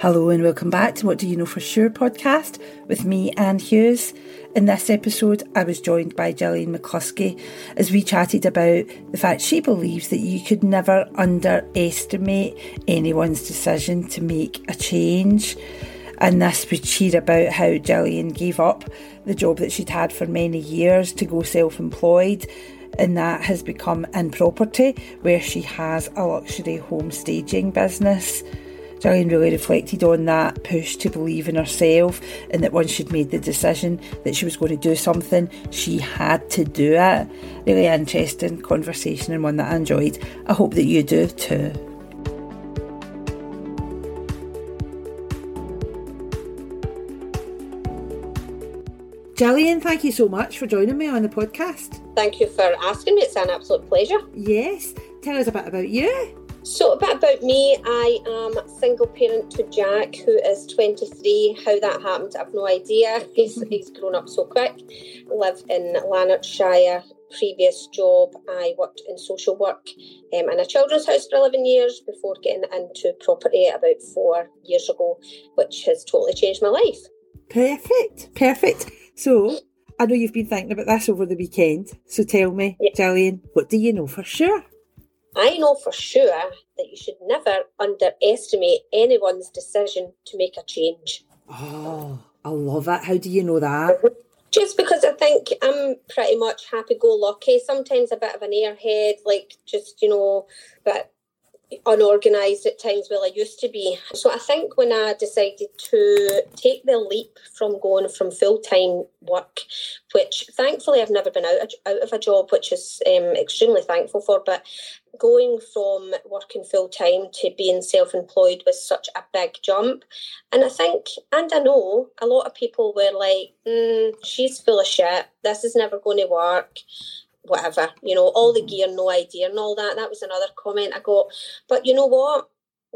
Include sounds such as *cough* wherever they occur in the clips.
Hello and welcome back to What Do You Know For Sure podcast with me, Anne Hughes. In this episode, I was joined by Gillian McCluskie as we chatted about the fact she believes that you could never underestimate anyone's decision to make a change. And this would cheer about how Gillian gave up the job that she'd had for many years to go self employed and that has become in property where she has a luxury home staging business. Gillian really reflected on that push to believe in herself and that once she'd made the decision that she was going to do something, she had to do it. Really interesting conversation and one that I enjoyed. I hope that you do too. Gillian, thank you so much for joining me on the podcast. Thank you for asking me. It's an absolute pleasure. Yes. Tell us a bit about you. So, a bit about me I am single parent to Jack, who is 23. How that happened, I have no idea. He's, *laughs* he's grown up so quick. live in Lanarkshire. Previous job, I worked in social work um, in a children's house for 11 years before getting into property about four years ago, which has totally changed my life. Perfect, perfect. So, I know you've been thinking about this over the weekend. So, tell me, yeah. Gillian, what do you know for sure? I know for sure that you should never underestimate anyone's decision to make a change. Oh, I love it. How do you know that? *laughs* Just because I think I'm pretty much happy go lucky, sometimes a bit of an airhead, like just, you know, but unorganised at times well I used to be. So I think when I decided to take the leap from going from full time work, which thankfully I've never been out of, out of a job, which is um, extremely thankful for, but going from working full time to being self employed was such a big jump. And I think, and I know, a lot of people were like, mm, she's full of shit, this is never going to work whatever, you know, all the gear, no idea, and all that. That was another comment I got. But you know what?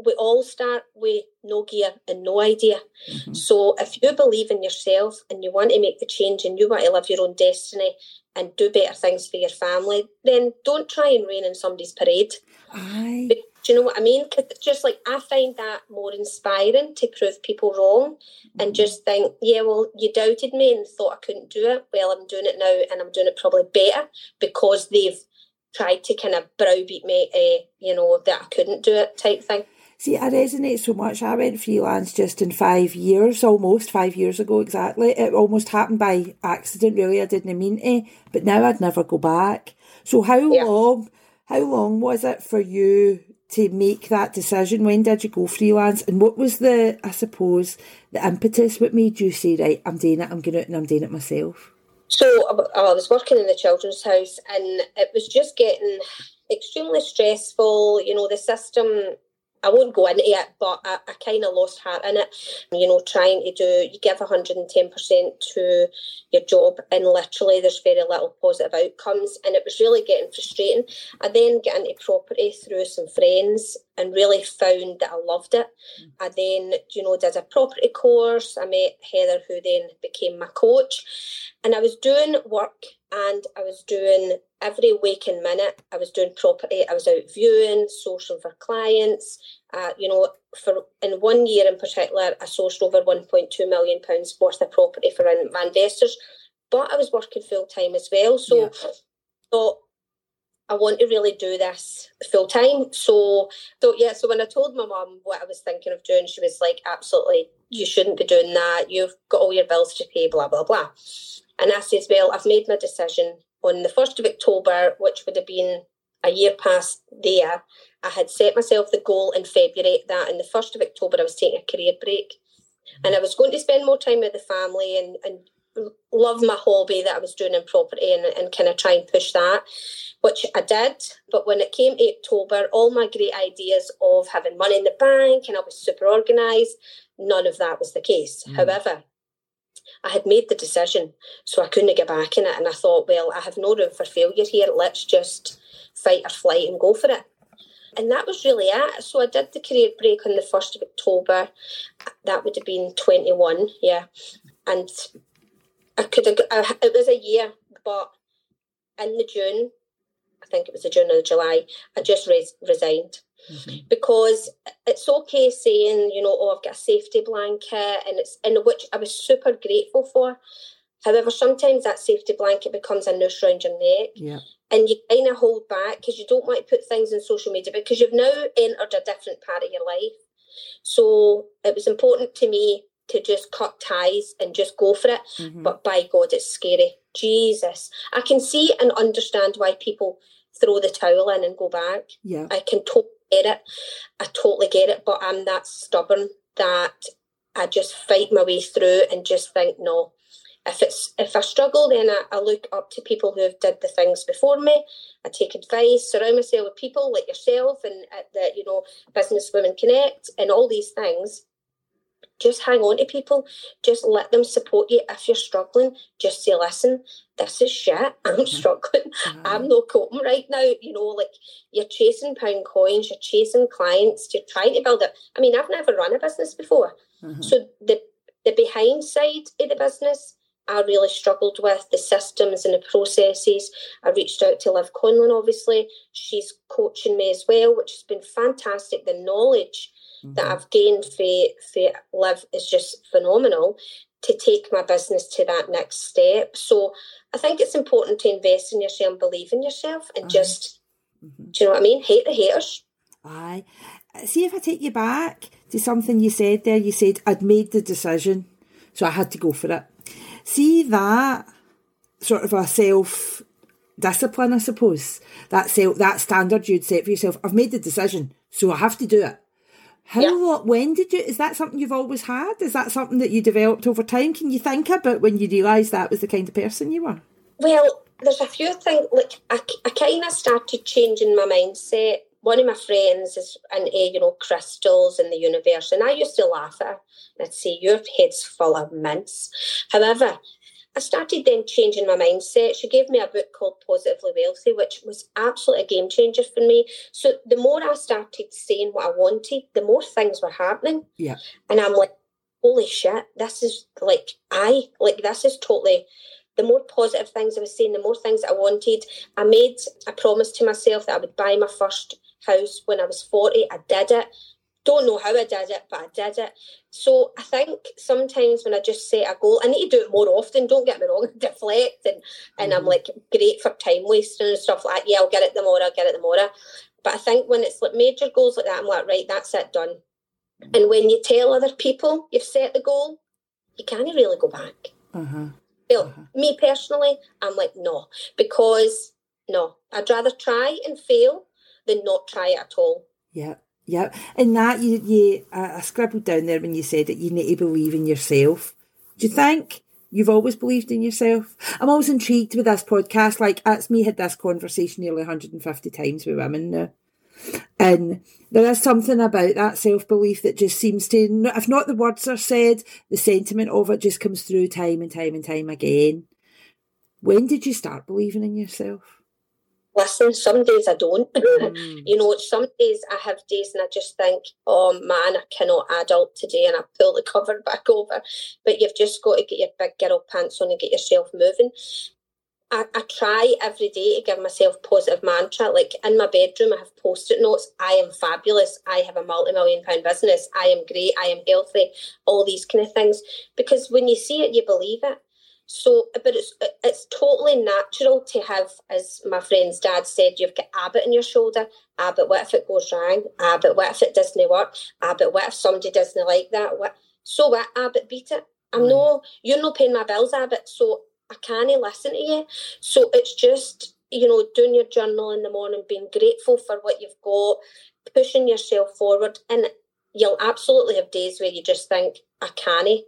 We all start with no gear and no idea. Mm-hmm. So if you believe in yourself and you want to make the change and you want to live your own destiny and do better things for your family, then don't try and rain in somebody's parade. Aye. Do you know what I mean? Cause just like I find that more inspiring to prove people wrong and mm-hmm. just think, yeah, well, you doubted me and thought I couldn't do it. Well, I'm doing it now and I'm doing it probably better because they've tried to kind of browbeat me, uh, you know, that I couldn't do it type thing. See, I resonate so much. I went freelance just in five years, almost five years ago exactly. It almost happened by accident, really. I didn't mean to, but now I'd never go back. So how yeah. long? How long was it for you to make that decision? When did you go freelance? And what was the, I suppose, the impetus? What made you say, right, I'm doing it, I'm going out and I'm doing it myself? So I was working in the children's house and it was just getting extremely stressful. You know, the system I won't go into it, but I, I kind of lost heart in it. You know, trying to do, you give 110% to your job, and literally there's very little positive outcomes. And it was really getting frustrating. I then got into property through some friends and really found that I loved it. Mm. I then, you know, did a property course. I met Heather, who then became my coach. And I was doing work and I was doing every waking minute. I was doing property. I was out viewing, sourcing for clients. Uh, you know, for in one year in particular, I sourced over 1.2 million pounds worth of property for investors. But I was working full time as well, so yeah. so I want to really do this full time. So, so yeah. So when I told my mum what I was thinking of doing, she was like, "Absolutely, you shouldn't be doing that. You've got all your bills to pay." Blah blah blah. And I says, "Well, I've made my decision on the 1st of October, which would have been a year past there, I had set myself the goal in February that in the 1st of October I was taking a career break. And I was going to spend more time with the family and, and love my hobby that I was doing in property and, and kind of try and push that, which I did. But when it came to October, all my great ideas of having money in the bank and I was super organised, none of that was the case. Mm. However, I had made the decision, so I couldn't get back in it. And I thought, well, I have no room for failure here. Let's just fight or flight and go for it. And that was really it. So I did the career break on the 1st of October. That would have been 21, yeah. And I could have, it was a year, but in the June, I think it was the June or the July, I just res- resigned. Mm-hmm. because it's okay saying, you know, oh, I've got a safety blanket, and it's in which I was super grateful for. However, sometimes that safety blanket becomes a noose around your neck. Yeah. And you kind of hold back because you don't want to put things in social media because you've now entered a different part of your life. So it was important to me to just cut ties and just go for it. Mm-hmm. But by God, it's scary. Jesus. I can see and understand why people throw the towel in and go back. Yeah. I can totally get it. I totally get it. But I'm that stubborn that I just fight my way through and just think, no. If it's if I struggle, then I, I look up to people who have did the things before me. I take advice, surround myself with people like yourself and uh, at the you know Business Women Connect and all these things just hang on to people. Just let them support you. If you're struggling, just say, listen, this is shit. *laughs* I'm mm-hmm. struggling. Mm-hmm. I'm not coping right now. You know, like you're chasing pound coins, you're chasing clients, you're trying to build it. I mean, I've never run a business before. Mm-hmm. So the the behind side of the business, I really struggled with the systems and the processes. I reached out to Liv Conlon, obviously. She's coaching me as well, which has been fantastic. The knowledge mm-hmm. that I've gained for, for Liv is just phenomenal to take my business to that next step. So I think it's important to invest in yourself and believe in yourself and just, mm-hmm. do you know what I mean? Hate the haters. Aye. See if I take you back to something you said there. You said I'd made the decision, so I had to go for it. See that sort of a self discipline, I suppose. That self that standard you'd set for yourself. I've made the decision, so I have to do it. How yeah. when did you is that something you've always had? Is that something that you developed over time? Can you think about when you realised that was the kind of person you were? Well, there's a few things like I, I kind of started changing my mindset. One of my friends is an you know crystals in the universe, and I used to laugh at her. I'd say your head's full of mints. However, I started then changing my mindset. She gave me a book called Positively Wealthy, which was absolutely a game changer for me. So the more I started saying what I wanted, the more things were happening. Yeah. And I'm like, holy shit, this is like I like this is totally the more positive things I was saying, the more things I wanted. I made a promise to myself that I would buy my first house when I was 40. I did it. Don't know how I did it, but I did it. So I think sometimes when I just set a goal, I need to do it more often. Don't get me wrong, *laughs* deflect and, and mm-hmm. I'm like great for time wasting and stuff like that. Yeah, I'll get it tomorrow, I'll get it tomorrow. But I think when it's like major goals like that, I'm like, right, that's it done. And when you tell other people you've set the goal, you can't really go back. Uh-huh. Well, uh-huh. me personally, I'm like, no, because no, I'd rather try and fail than not try it at all. Yeah. Yeah, and that you, you I, I scribbled down there when you said that you need to believe in yourself. Do you think you've always believed in yourself? I'm always intrigued with this podcast. Like, it's me had this conversation nearly 150 times with women now. And there is something about that self belief that just seems to, if not the words are said, the sentiment of it just comes through time and time and time again. When did you start believing in yourself? Listen, some days I don't. Mm. *laughs* you know, some days I have days and I just think, oh man, I cannot adult today and I pull the cover *laughs* back over. But you've just got to get your big girl pants on and get yourself moving. I, I try every day to give myself positive mantra. Like in my bedroom, I have post-it notes. I am fabulous. I have a multi-million pound business. I am great. I am healthy. All these kind of things. Because when you see it, you believe it. So, but it's it's totally natural to have, as my friend's dad said, you've got Abbott in your shoulder. Abbott, what if it goes wrong? Abbott, what if it doesn't work? Abbott, what if somebody doesn't like that? What? So what? Abbott, beat it. I'm mm. no, you're not paying my bills, Abbott. So I can't listen to you. So it's just you know doing your journal in the morning, being grateful for what you've got, pushing yourself forward, and you'll absolutely have days where you just think I can't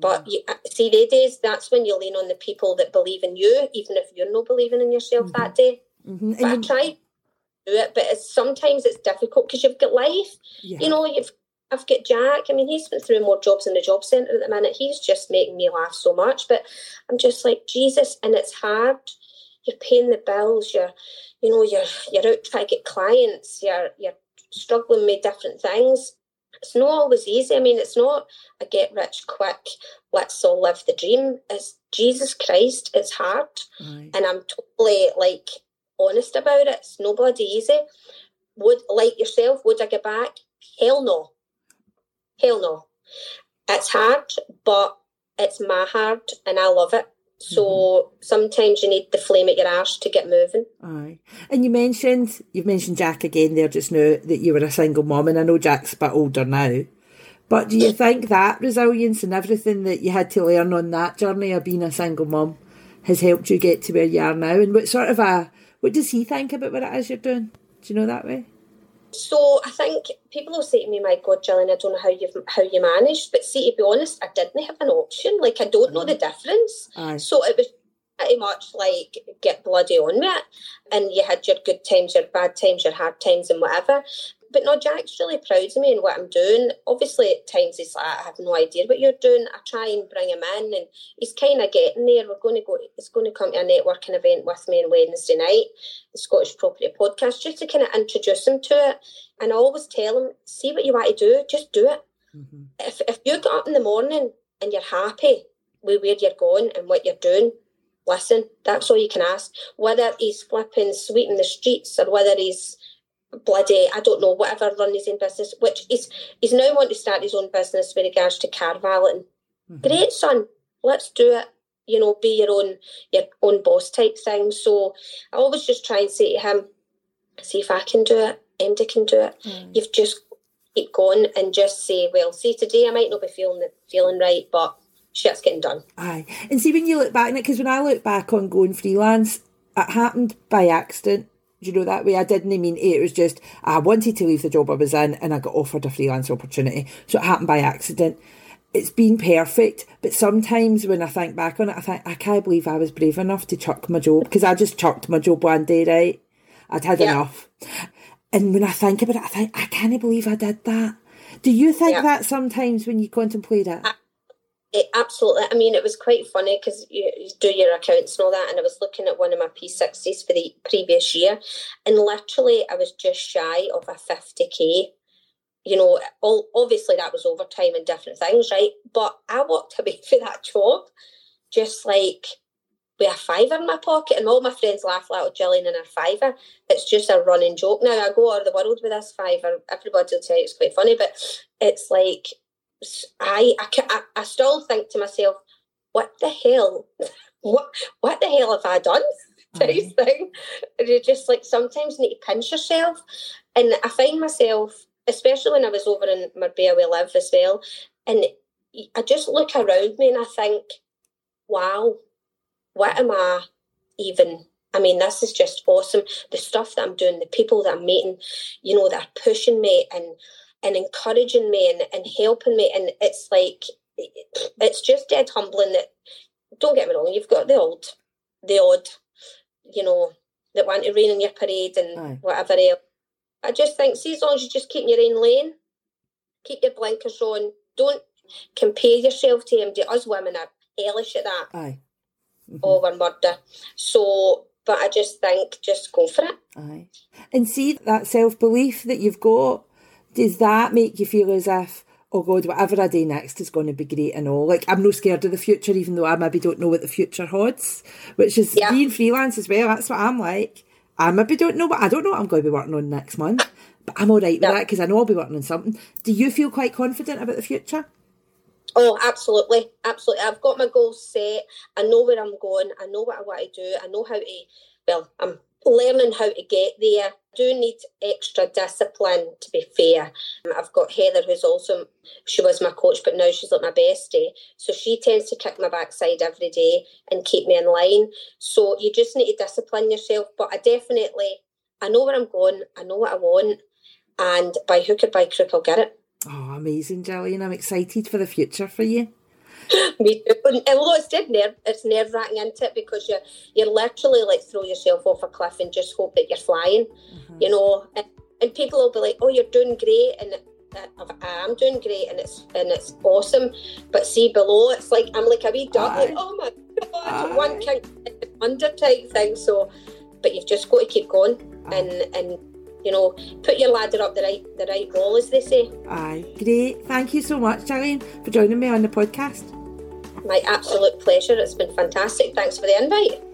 but you, uh, see, the days that's when you lean on the people that believe in you, even if you're not believing in yourself mm-hmm. that day. Mm-hmm. But I try to do it, but it's, sometimes it's difficult because you've got life. Yeah. You know, you've I've got Jack. I mean, he's been through more jobs in the job centre at the minute. He's just making me laugh so much. But I'm just like Jesus, and it's hard. You're paying the bills. You're, you know, you're you're out trying to get clients. You're you're struggling with different things it's not always easy. I mean, it's not a get rich quick, let's all live the dream. It's Jesus Christ, it's hard. And I'm totally like honest about it. It's no bloody easy. would like yourself, would I get back? Hell no. Hell no. It's hard, but it's my hard and I love it. So sometimes you need the flame at your arse to get moving. Aye. And you mentioned you've mentioned Jack again there just now that you were a single mom and I know Jack's a bit older now. But do you think that resilience and everything that you had to learn on that journey of being a single mom has helped you get to where you are now? And what sort of a what does he think about what it is you're doing? Do you know that way? So I think people will say to me, "My God, Gillian, I don't know how you how you managed." But see, to be honest, I didn't have an option. Like I don't know the mm. difference. Aye. So it was pretty much like get bloody on with it, and you had your good times, your bad times, your hard times, and whatever. But no, Jack's really proud of me and what I'm doing. Obviously, at times he's like, I have no idea what you're doing. I try and bring him in, and he's kind of getting there. We're going to go. He's going to come to a networking event with me on Wednesday night, the Scottish Property Podcast, just to kind of introduce him to it. And I always tell him, see what you want to do, just do it. Mm-hmm. If if you get up in the morning and you're happy with where you're going and what you're doing, listen. That's all you can ask. Whether he's flipping sweeping the streets or whether he's bloody, I don't know, whatever, run his own business, which is he's now wanting to start his own business with regards to car valeting. Mm-hmm. Great, son, let's do it. You know, be your own your own boss type thing. So I always just try and say to him, see if I can do it, MD can do it. Mm. You've just keep going and just say, well, see today I might not be feeling feeling right, but shit's getting done. Aye. And see when you look back on it, because when I look back on going freelance, it happened by accident you know that way? I didn't mean it. It was just I wanted to leave the job I was in and I got offered a freelance opportunity. So it happened by accident. It's been perfect, but sometimes when I think back on it, I think I can't believe I was brave enough to chuck my job because I just chucked my job one day, right? I'd had yeah. enough. And when I think about it, I think I can't believe I did that. Do you think yeah. that sometimes when you contemplate it? I- it, absolutely. I mean, it was quite funny because you, you, do your accounts and all that, and I was looking at one of my P60s for the previous year, and literally I was just shy of a 50k. You know, all, obviously that was overtime and different things, right? But I walked *laughs* away for that job just like with a fiver in my pocket, and all my friends laugh like, oh, Gillian and her fiver. It's just a running joke. Now I go of the world with this fiver. Everybody will tell you it's quite funny, but it's like I, I, I still think to myself, what the hell? *laughs* What what the hell have I done? Type mm-hmm. thing. And you just like sometimes need to pinch yourself. And I find myself, especially when I was over in Marbella we live as well, and I just look around me and I think, wow, what am I even I mean, this is just awesome. The stuff that I'm doing, the people that I'm meeting, you know, that are pushing me and and encouraging me and, and helping me. And it's like, it's just dead humbling that, don't get me wrong, you've got the old, the odd, you know, that want to rain in your parade and Aye. whatever else. I just think, see, as long as you just keep in your own lane, keep your blinkers on, don't compare yourself to him. Us women are hellish at that. Aye. Mm-hmm. Over murder. So, but I just think, just go for it. Aye. And see that self belief that you've got does that make you feel as if, oh God, whatever I do next is going to be great and all? Like, I'm no scared of the future, even though I maybe don't know what the future holds, which is yeah. being freelance as well. That's what I'm like. I maybe don't know what I don't know what I'm going to be working on next month, but I'm all right with yeah. that because I know I'll be working on something. Do you feel quite confident about the future? Oh, absolutely, absolutely. I've got my goals set. I know where I'm going. I know what I want to do. I know how to. Well, I'm learning how to get there. Do need extra discipline to be fair. I've got Heather who's also she was my coach, but now she's like my bestie. So she tends to kick my backside every day and keep me in line. So you just need to discipline yourself. But I definitely I know where I'm going, I know what I want, and by hook or by crook I'll get it. Oh, amazing, Gillian. I'm excited for the future for you. *laughs* Me too. And although it's dead nerve, it's nerve wracking into it because you're you're literally like throw yourself off a cliff and just hope that you're flying, mm-hmm. you know. And, and people will be like, "Oh, you're doing great," and I am doing great, and it's and it's awesome. But see below, it's like I'm like a wee duck, like, "Oh my god, Aye. one king under type thing." So, but you've just got to keep going Aye. and and you know, put your ladder up the right the right wall, as they say. Aye, great. Thank you so much, Gillian, for joining me on the podcast. My absolute pleasure. It's been fantastic. Thanks for the invite.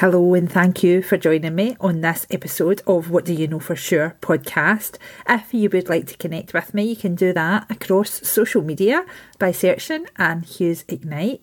Hello, and thank you for joining me on this episode of What Do You Know For Sure podcast. If you would like to connect with me, you can do that across social media by searching Anne Hughes Ignite.